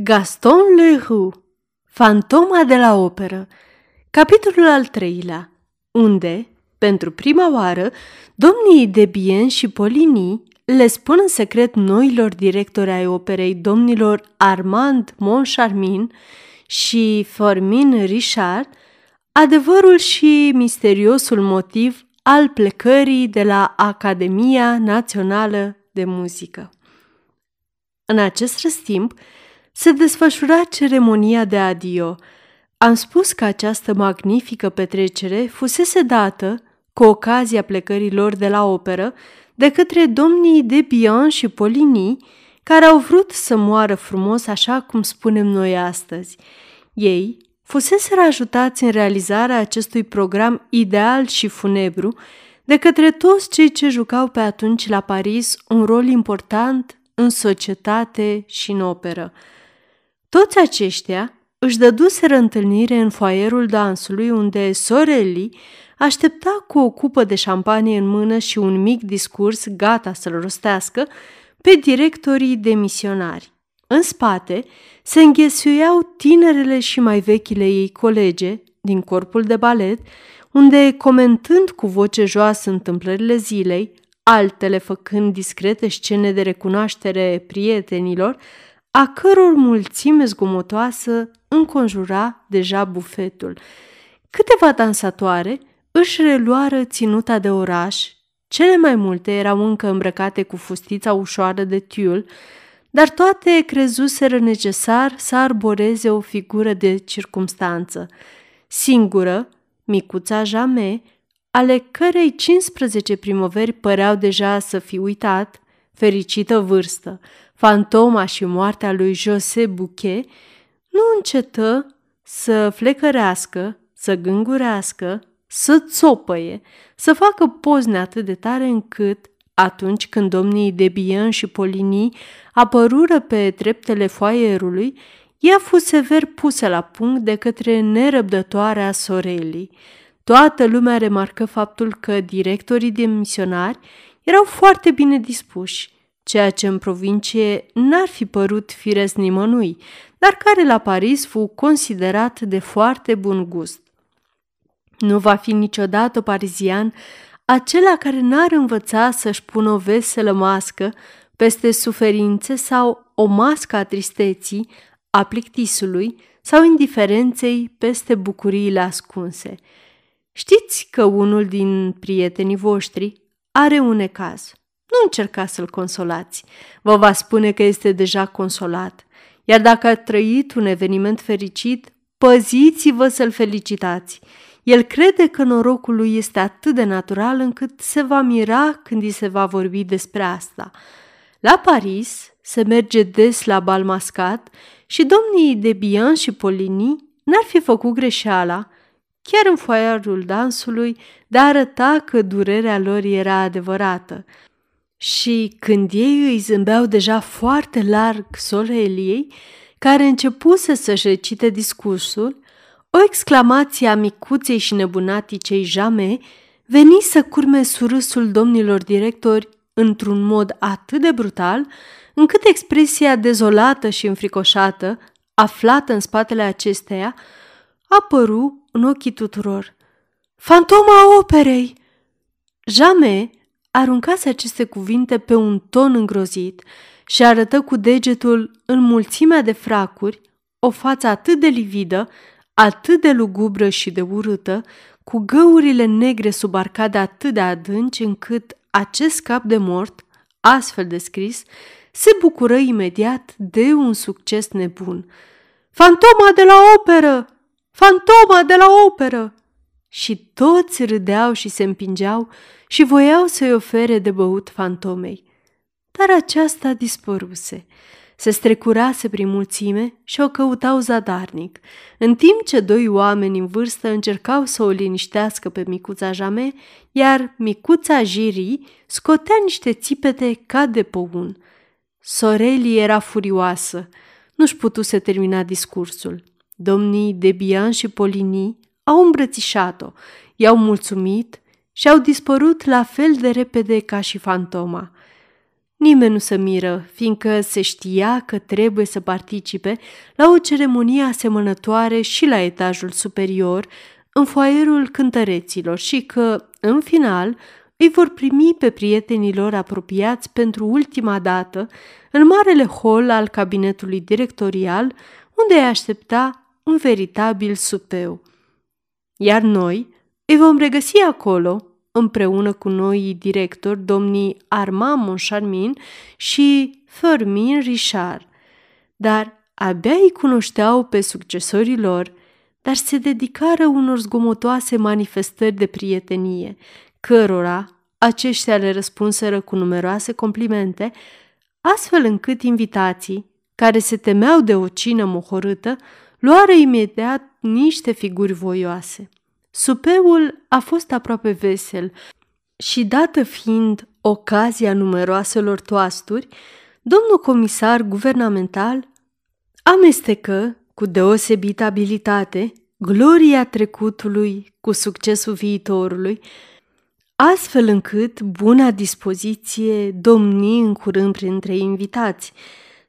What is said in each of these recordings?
Gaston Leroux Fantoma de la operă Capitolul al treilea Unde, pentru prima oară, domnii Debien și Polini le spun în secret noilor directori ai operei domnilor Armand Moncharmin și Formin Richard adevărul și misteriosul motiv al plecării de la Academia Națională de Muzică. În acest răstimp, se desfășura ceremonia de adio. Am spus că această magnifică petrecere fusese dată, cu ocazia plecărilor de la operă, de către domnii de Bian și Polini, care au vrut să moară frumos așa cum spunem noi astăzi. Ei fuseseră ajutați în realizarea acestui program ideal și funebru de către toți cei ce jucau pe atunci la Paris un rol important în societate și în operă. Toți aceștia își dăduseră întâlnire în foaierul dansului unde Sorelli aștepta cu o cupă de șampanie în mână și un mic discurs gata să-l rostească pe directorii demisionari. În spate se înghesuiau tinerele și mai vechile ei colege din corpul de balet, unde, comentând cu voce joasă întâmplările zilei, altele făcând discrete scene de recunoaștere prietenilor, a căror mulțime zgomotoasă înconjura deja bufetul. Câteva dansatoare își reluară ținuta de oraș, cele mai multe erau încă îmbrăcate cu fustița ușoară de tiul, dar toate crezuseră necesar să arboreze o figură de circumstanță. Singură, micuța Jame, ale cărei 15 primăveri păreau deja să fi uitat, fericită vârstă, fantoma și moartea lui José Bouquet, nu încetă să flecărească, să gângurească, să țopăie, să facă pozne atât de tare încât, atunci când domnii Debian și Polini apărură pe treptele foaierului, ea fu sever pusă la punct de către nerăbdătoarea Sorelii. Toată lumea remarcă faptul că directorii de misionari erau foarte bine dispuși, ceea ce în provincie n-ar fi părut firesc nimănui, dar care la Paris fu considerat de foarte bun gust. Nu va fi niciodată parizian acela care n-ar învăța să-și pună o veselă mască peste suferințe sau o mască a tristeții, a plictisului sau indiferenței peste bucuriile ascunse. Știți că unul din prietenii voștri are un ecaz. Nu încercați să-l consolați. Vă va spune că este deja consolat. Iar dacă a trăit un eveniment fericit, păziți-vă să-l felicitați. El crede că norocul lui este atât de natural încât se va mira când îi se va vorbi despre asta. La Paris se merge des la bal mascat și domnii de Bian și Polini n-ar fi făcut greșeala, chiar în foaiarul dansului, de a arăta că durerea lor era adevărată – și când ei îi zâmbeau deja foarte larg Soreliei, care începuse să-și recite discursul, o exclamație a micuței și nebunaticei Jame veni să curme surâsul domnilor directori într-un mod atât de brutal, încât expresia dezolată și înfricoșată, aflată în spatele acesteia, apăru în ochii tuturor. Fantoma operei! Jame aruncase aceste cuvinte pe un ton îngrozit și arătă cu degetul în mulțimea de fracuri o față atât de lividă, atât de lugubră și de urâtă, cu găurile negre sub arcade atât de adânci încât acest cap de mort, astfel descris, se bucură imediat de un succes nebun. Fantoma de la operă! Fantoma de la operă! Și toți râdeau și se împingeau și voiau să-i ofere de băut fantomei. Dar aceasta dispăruse. Se strecurase prin mulțime și o căutau zadarnic, în timp ce doi oameni în vârstă încercau să o liniștească pe micuța Jame, iar micuța Jiri scotea niște țipete ca de păun. Soreli era furioasă. Nu-și putuse termina discursul. Domnii Debian și Polini au îmbrățișat-o, i-au mulțumit și au dispărut la fel de repede ca și fantoma. Nimeni nu se miră, fiindcă se știa că trebuie să participe la o ceremonie asemănătoare și la etajul superior, în foaierul cântăreților și că, în final, îi vor primi pe prietenii lor apropiați pentru ultima dată în marele hol al cabinetului directorial, unde îi aștepta un veritabil supeu. Iar noi îi vom regăsi acolo, împreună cu noi directori, domnii Armand Moncharmin și Fermin Richard. Dar abia îi cunoșteau pe succesorii lor, dar se dedicară unor zgomotoase manifestări de prietenie, cărora aceștia le răspunseră cu numeroase complimente, astfel încât invitații, care se temeau de o cină mohorâtă, luară imediat niște figuri voioase. Supeul a fost aproape vesel și, dată fiind ocazia numeroaselor toasturi, domnul comisar guvernamental amestecă cu deosebită abilitate gloria trecutului cu succesul viitorului, astfel încât buna dispoziție domni în curând printre invitați.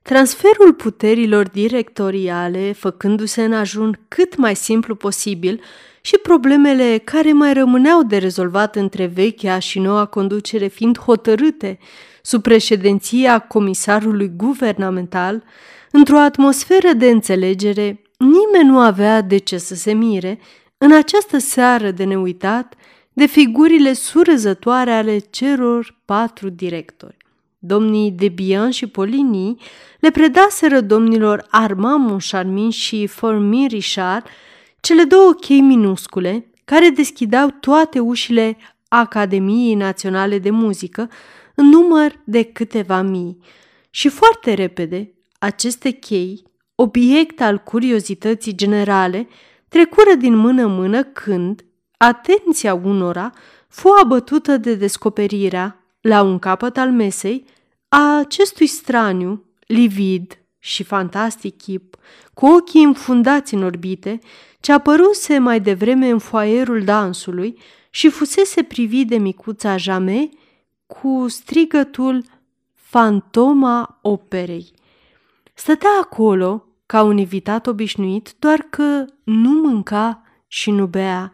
Transferul puterilor directoriale, făcându-se în ajun cât mai simplu posibil, și problemele care mai rămâneau de rezolvat între vechea și noua conducere fiind hotărâte sub președinția comisarului guvernamental, într-o atmosferă de înțelegere, nimeni nu avea de ce să se mire în această seară de neuitat de figurile surăzătoare ale celor patru directori. Domnii Debian și Polini le predaseră domnilor Armand Moncharmin și Formin Richard cele două chei minuscule care deschideau toate ușile Academiei Naționale de Muzică în număr de câteva mii. Și foarte repede, aceste chei, obiect al curiozității generale, trecură din mână în mână când, atenția unora fu abătută de descoperirea, la un capăt al mesei, a acestui straniu, livid și fantastic chip, cu ochii înfundați în orbite, ce apăruse mai devreme în foaierul dansului și fusese privit de micuța Jame cu strigătul Fantoma operei. Stătea acolo ca un invitat obișnuit, doar că nu mânca și nu bea.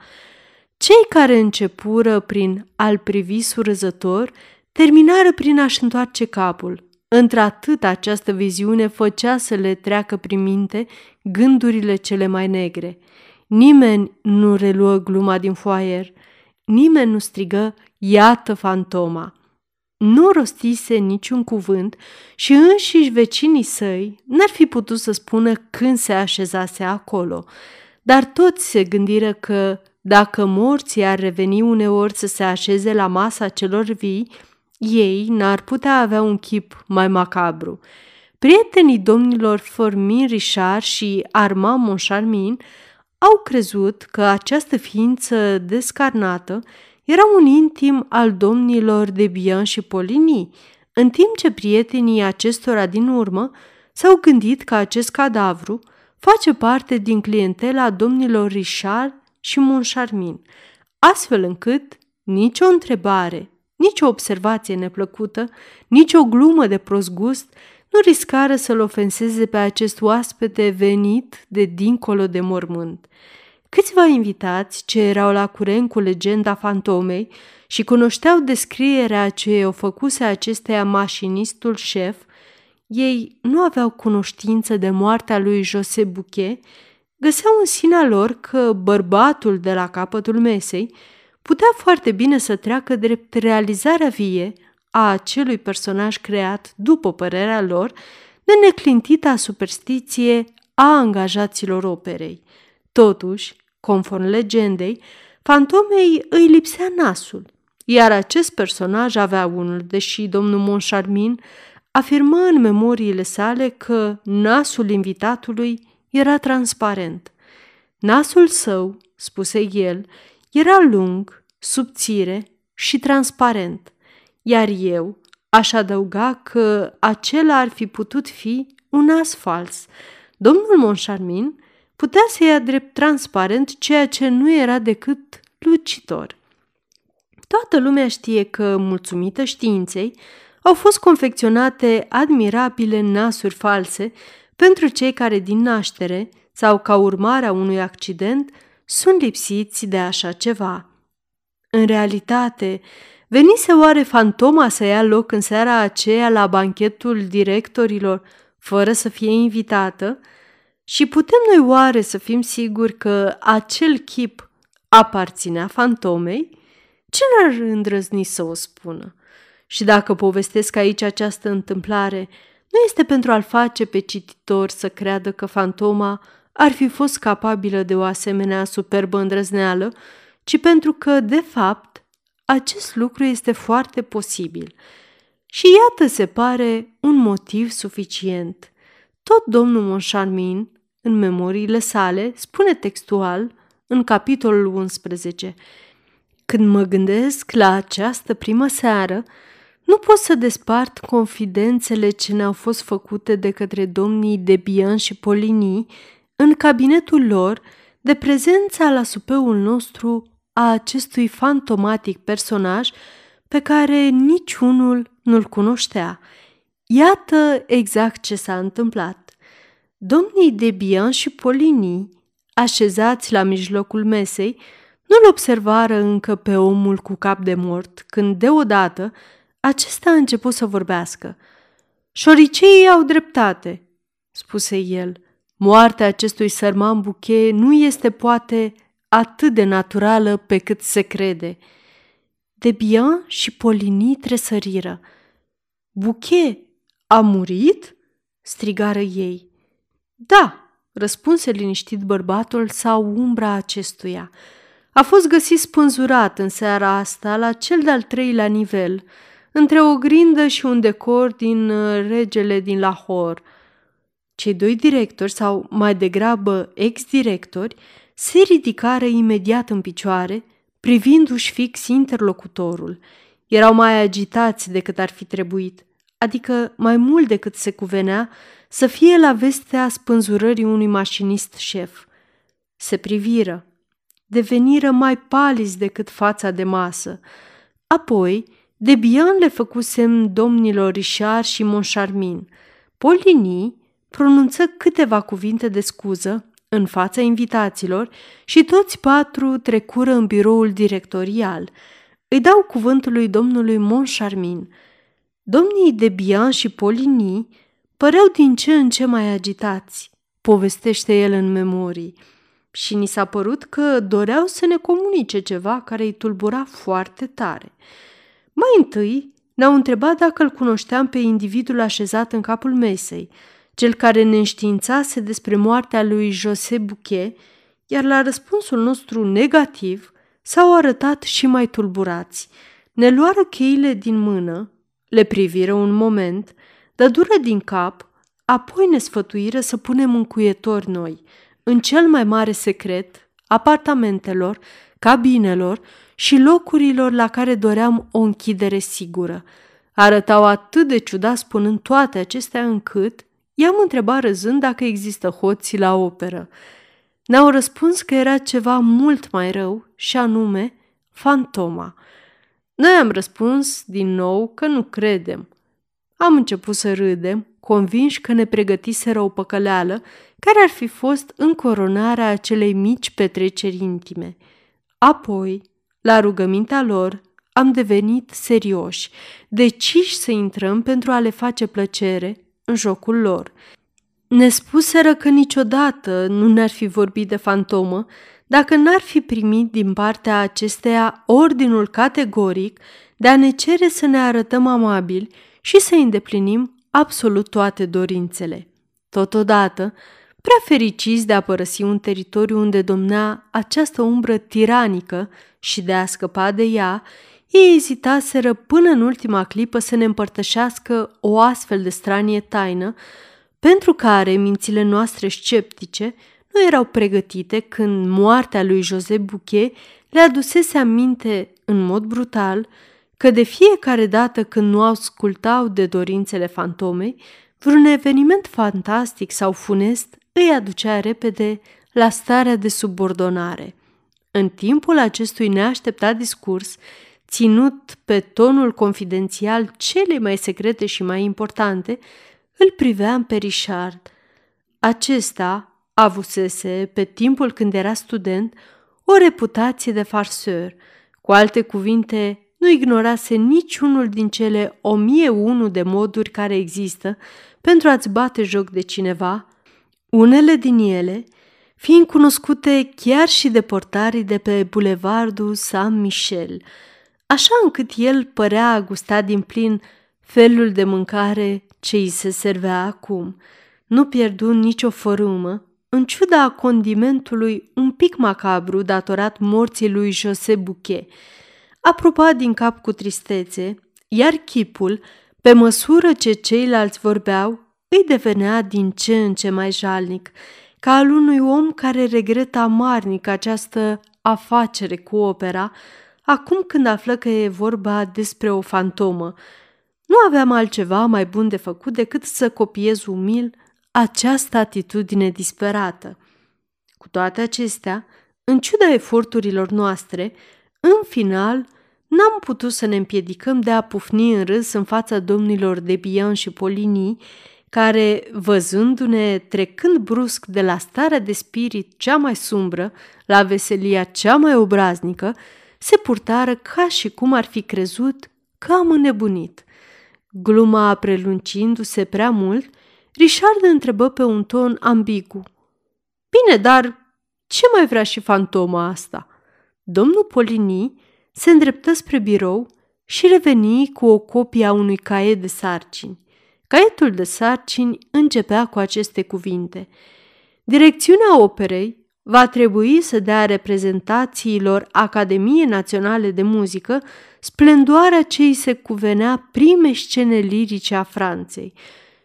Cei care începură prin al privi surăzător, terminară prin a-și întoarce capul. Într-atât această viziune făcea să le treacă prin minte gândurile cele mai negre. Nimeni nu reluă gluma din foaier, nimeni nu strigă, iată fantoma. Nu rostise niciun cuvânt și înșiși vecinii săi n-ar fi putut să spună când se așezase acolo, dar toți se gândiră că dacă morții ar reveni uneori să se așeze la masa celor vii, ei n-ar putea avea un chip mai macabru. Prietenii domnilor Formin Richard și Armand Moncharmin au crezut că această ființă descarnată era un intim al domnilor de Bian și Polini, în timp ce prietenii acestora din urmă s-au gândit că acest cadavru face parte din clientela domnilor Richard și Moncharmin, astfel încât nicio întrebare, nicio observație neplăcută, nicio glumă de prost gust nu riscară să-l ofenseze pe acest oaspete venit de dincolo de mormânt. Câțiva invitați ce erau la curent cu legenda fantomei și cunoșteau descrierea ce o făcuse acesteia mașinistul șef, ei nu aveau cunoștință de moartea lui José Bouquet, găseau în sinea lor că bărbatul de la capătul mesei putea foarte bine să treacă drept realizarea vie a acelui personaj creat, după părerea lor, de neclintita superstiție a angajaților operei. Totuși, conform legendei, fantomei îi lipsea nasul, iar acest personaj avea unul, deși domnul Moncharmin afirmă în memoriile sale că nasul invitatului era transparent. Nasul său, spuse el, era lung, subțire și transparent, iar eu aș adăuga că acela ar fi putut fi un nas fals. Domnul Moncharmin putea să ia drept transparent ceea ce nu era decât lucitor. Toată lumea știe că, mulțumită științei, au fost confecționate admirabile nasuri false pentru cei care din naștere sau ca urmare a unui accident sunt lipsiți de așa ceva. În realitate, venise oare fantoma să ia loc în seara aceea la banchetul directorilor fără să fie invitată? Și putem noi oare să fim siguri că acel chip aparținea fantomei? Cine ar îndrăzni să o spună? Și dacă povestesc aici această întâmplare, nu este pentru a-l face pe cititor să creadă că fantoma ar fi fost capabilă de o asemenea superbă îndrăzneală, ci pentru că, de fapt, acest lucru este foarte posibil. Și iată se pare un motiv suficient. Tot domnul Moncharmin, în memoriile sale, spune textual, în capitolul 11, Când mă gândesc la această primă seară, nu pot să despart confidențele ce ne-au fost făcute de către domnii Debian și Polini în cabinetul lor de prezența la supeul nostru a acestui fantomatic personaj pe care niciunul nu-l cunoștea. Iată exact ce s-a întâmplat. Domnii Debian și Polini, așezați la mijlocul mesei, nu-l observară încă pe omul cu cap de mort, când deodată acesta a început să vorbească. Șoriceii au dreptate, spuse el. Moartea acestui sărman buche nu este poate atât de naturală pe cât se crede. Debian și Polini tresăriră. Buche a murit? strigară ei. Da, răspunse liniștit bărbatul sau umbra acestuia. A fost găsit spânzurat în seara asta la cel de-al treilea nivel, între o grindă și un decor din uh, regele din Lahore. Cei doi directori, sau mai degrabă ex-directori, se ridicară imediat în picioare, privindu-și fix interlocutorul. Erau mai agitați decât ar fi trebuit, adică mai mult decât se cuvenea să fie la vestea spânzurării unui mașinist șef. Se priviră, deveniră mai palizi decât fața de masă. Apoi, Debian le făcusem domnilor Richard și Moncharmin. Polini pronunță câteva cuvinte de scuză în fața invitaților și toți patru trecură în biroul directorial. Îi dau cuvântul lui domnului Moncharmin. Domnii Debian și Polini păreau din ce în ce mai agitați, povestește el în memorii, și ni s-a părut că doreau să ne comunice ceva care îi tulbura foarte tare. Mai întâi ne-au întrebat dacă îl cunoșteam pe individul așezat în capul mesei, cel care ne înștiințase despre moartea lui José Bouquet, iar la răspunsul nostru negativ s-au arătat și mai tulburați. Ne luară cheile din mână, le priviră un moment, dură din cap, apoi ne sfătuiră să punem încuietori noi, în cel mai mare secret, apartamentelor, cabinelor și locurilor la care doream o închidere sigură. Arătau atât de ciudat spunând toate acestea încât i-am întrebat răzând dacă există hoții la operă. Ne-au răspuns că era ceva mult mai rău și anume fantoma. Noi am răspuns din nou că nu credem. Am început să râdem, convinși că ne pregătiseră o păcăleală care ar fi fost încoronarea acelei mici petreceri intime. Apoi, la rugămintea lor, am devenit serioși, deciși să intrăm pentru a le face plăcere în jocul lor. Ne spuseră că niciodată nu ne-ar fi vorbit de fantomă dacă n-ar fi primit din partea acesteia ordinul categoric de a ne cere să ne arătăm amabili și să îndeplinim absolut toate dorințele. Totodată, prea fericiți de a părăsi un teritoriu unde domnea această umbră tiranică și de a scăpa de ea, ei ezitaseră până în ultima clipă să ne împărtășească o astfel de stranie taină, pentru care mințile noastre sceptice nu erau pregătite când moartea lui José Bouquet le adusese aminte în mod brutal că de fiecare dată când nu ascultau de dorințele fantomei, vreun eveniment fantastic sau funest îi aducea repede la starea de subordonare. În timpul acestui neașteptat discurs, ținut pe tonul confidențial cele mai secrete și mai importante, îl priveam pe Richard. Acesta avusese, pe timpul când era student, o reputație de farseur. Cu alte cuvinte, nu ignorase niciunul din cele o mie unu de moduri care există pentru a-ți bate joc de cineva, unele din ele fiind cunoscute chiar și de portarii de pe bulevardul Saint-Michel, așa încât el părea a gusta din plin felul de mâncare ce îi se servea acum. Nu pierdu nicio fărâmă, în ciuda condimentului un pic macabru datorat morții lui José Bouquet. Apropat din cap cu tristețe, iar chipul, pe măsură ce ceilalți vorbeau, îi devenea din ce în ce mai jalnic, ca al unui om care regretă amarnic această afacere cu opera, acum când află că e vorba despre o fantomă. Nu aveam altceva mai bun de făcut decât să copiez umil această atitudine disperată. Cu toate acestea, în ciuda eforturilor noastre, în final, n-am putut să ne împiedicăm de a pufni în râs în fața domnilor de Bian și Polini, care, văzându-ne trecând brusc de la starea de spirit cea mai sumbră la veselia cea mai obraznică, se purtară ca și cum ar fi crezut că am înnebunit. Gluma prelungindu-se prea mult, Richard întrebă pe un ton ambigu. Bine, dar ce mai vrea și fantoma asta? Domnul Polini se îndreptă spre birou și reveni cu o copie a unui caiet de sarcini. Caietul de sarcini începea cu aceste cuvinte. Direcțiunea operei va trebui să dea reprezentațiilor Academiei Naționale de Muzică splendoarea ce îi se cuvenea prime scene lirice a Franței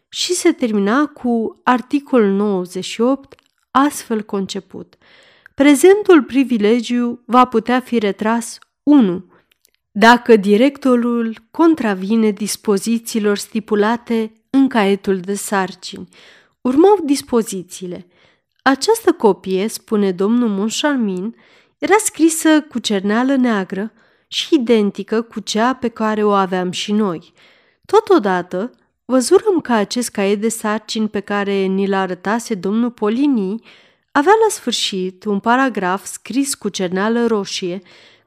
și se termina cu articolul 98 astfel conceput. Prezentul privilegiu va putea fi retras 1 dacă directorul contravine dispozițiilor stipulate în caietul de sarcini. Urmau dispozițiile. Această copie, spune domnul Moncharmin, era scrisă cu cerneală neagră și identică cu cea pe care o aveam și noi. Totodată, văzurăm că acest caiet de sarcini pe care ni l arătase domnul Polini avea la sfârșit un paragraf scris cu cerneală roșie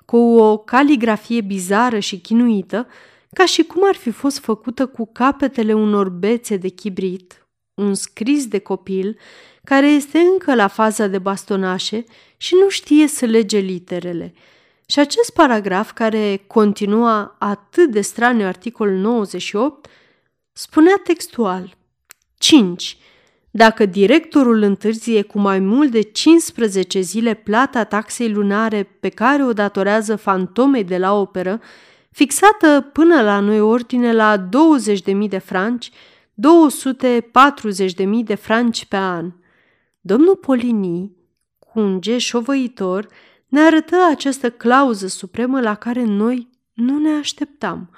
cu o caligrafie bizară și chinuită, ca și cum ar fi fost făcută cu capetele unor bețe de chibrit, un scris de copil care este încă la faza de bastonașe și nu știe să lege literele. Și acest paragraf, care continua atât de straniu articolul 98, spunea textual 5. Dacă directorul întârzie cu mai mult de 15 zile plata taxei lunare pe care o datorează fantomei de la operă, fixată până la noi ordine la 20.000 de franci, 240.000 de franci pe an. Domnul Polini, cu un gest șovăitor, ne arătă această clauză supremă la care noi nu ne așteptam.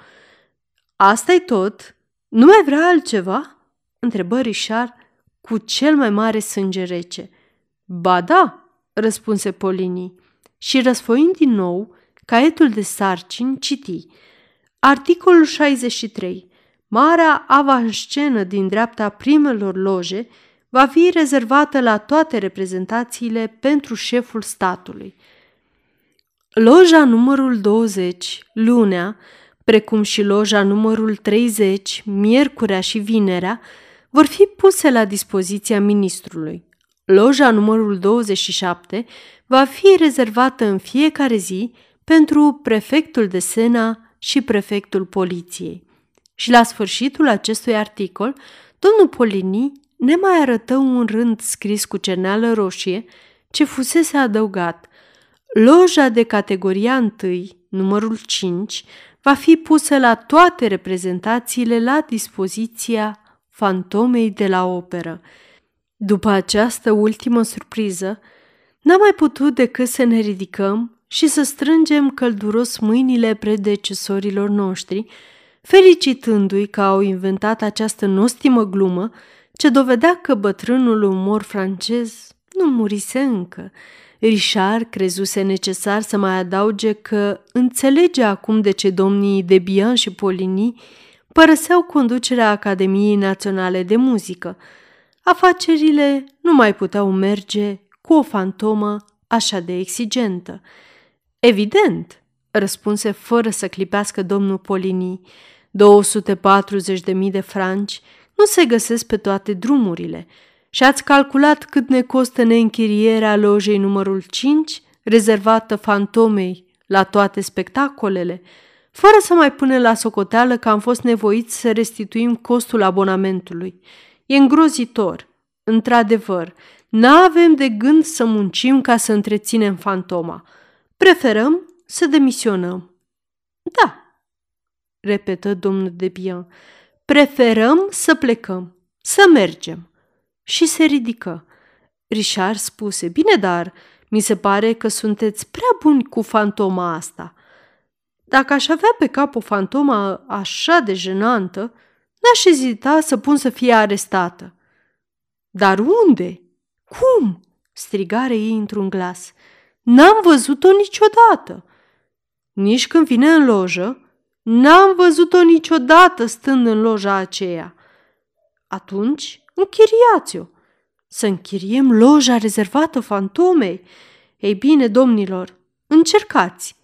asta e tot? Nu mai vrea altceva?" întrebă Richard cu cel mai mare sânge rece. Ba da, răspunse Polini și răsfoind din nou caietul de sarcini, citi. Articolul 63. Marea avanscenă din dreapta primelor loje va fi rezervată la toate reprezentațiile pentru șeful statului. Loja numărul 20, lunea, precum și loja numărul 30, miercurea și vinerea, vor fi puse la dispoziția ministrului. Loja numărul 27 va fi rezervată în fiecare zi pentru prefectul de Sena și prefectul poliției. Și la sfârșitul acestui articol, domnul Polini ne mai arătă un rând scris cu cerneală roșie ce fusese adăugat. Loja de categoria 1, numărul 5, va fi pusă la toate reprezentațiile la dispoziția fantomei de la operă. După această ultimă surpriză, n-am mai putut decât să ne ridicăm și să strângem călduros mâinile predecesorilor noștri, felicitându-i că au inventat această nostimă glumă ce dovedea că bătrânul umor francez nu murise încă. Richard crezuse necesar să mai adauge că înțelege acum de ce domnii Debian și Polini părăseau conducerea Academiei Naționale de Muzică. Afacerile nu mai puteau merge cu o fantomă așa de exigentă. Evident, răspunse fără să clipească domnul Polini, 240.000 de franci nu se găsesc pe toate drumurile. Și ați calculat cât ne costă neînchirierea lojei numărul 5, rezervată fantomei la toate spectacolele, fără să mai pune la socoteală că am fost nevoiți să restituim costul abonamentului. E îngrozitor. Într-adevăr, n-avem de gând să muncim ca să întreținem fantoma. Preferăm să demisionăm. Da, repetă domnul Debian, preferăm să plecăm, să mergem. Și se ridică. Richard spuse, bine, dar mi se pare că sunteți prea buni cu fantoma asta. Dacă aș avea pe cap o fantomă așa de jenantă, n-aș ezita să pun să fie arestată. Dar unde? Cum? strigare ei într-un glas. N-am văzut-o niciodată. Nici când vine în lojă, N-am văzut-o niciodată stând în loja aceea. Atunci, închiriați-o. Să închiriem loja rezervată fantomei? Ei bine, domnilor, încercați.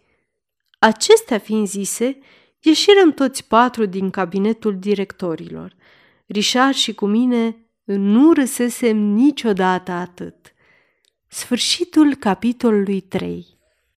Acestea fiind zise, ieșirăm toți patru din cabinetul directorilor. Richard și cu mine nu râsesem niciodată atât. Sfârșitul capitolului 3